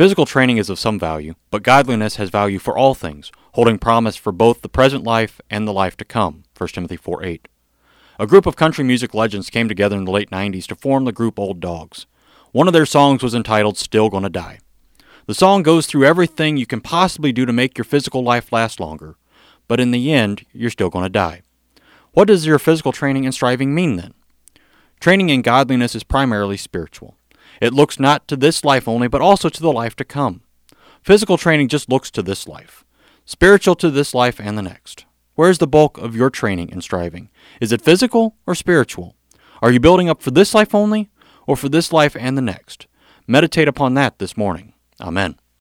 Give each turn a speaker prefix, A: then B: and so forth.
A: Physical training is of some value, but godliness has value for all things, holding promise for both the present life and the life to come. 1 Timothy 4 8. A group of country music legends came together in the late 90s to form the group Old Dogs. One of their songs was entitled Still Gonna Die. The song goes through everything you can possibly do to make your physical life last longer, but in the end, you're still to die. What does your physical training and striving mean then? Training in godliness is primarily spiritual. It looks not to this life only, but also to the life to come. Physical training just looks to this life, spiritual to this life and the next. Where is the bulk of your training and striving? Is it physical or spiritual? Are you building up for this life only, or for this life and the next? Meditate upon that this morning. Amen.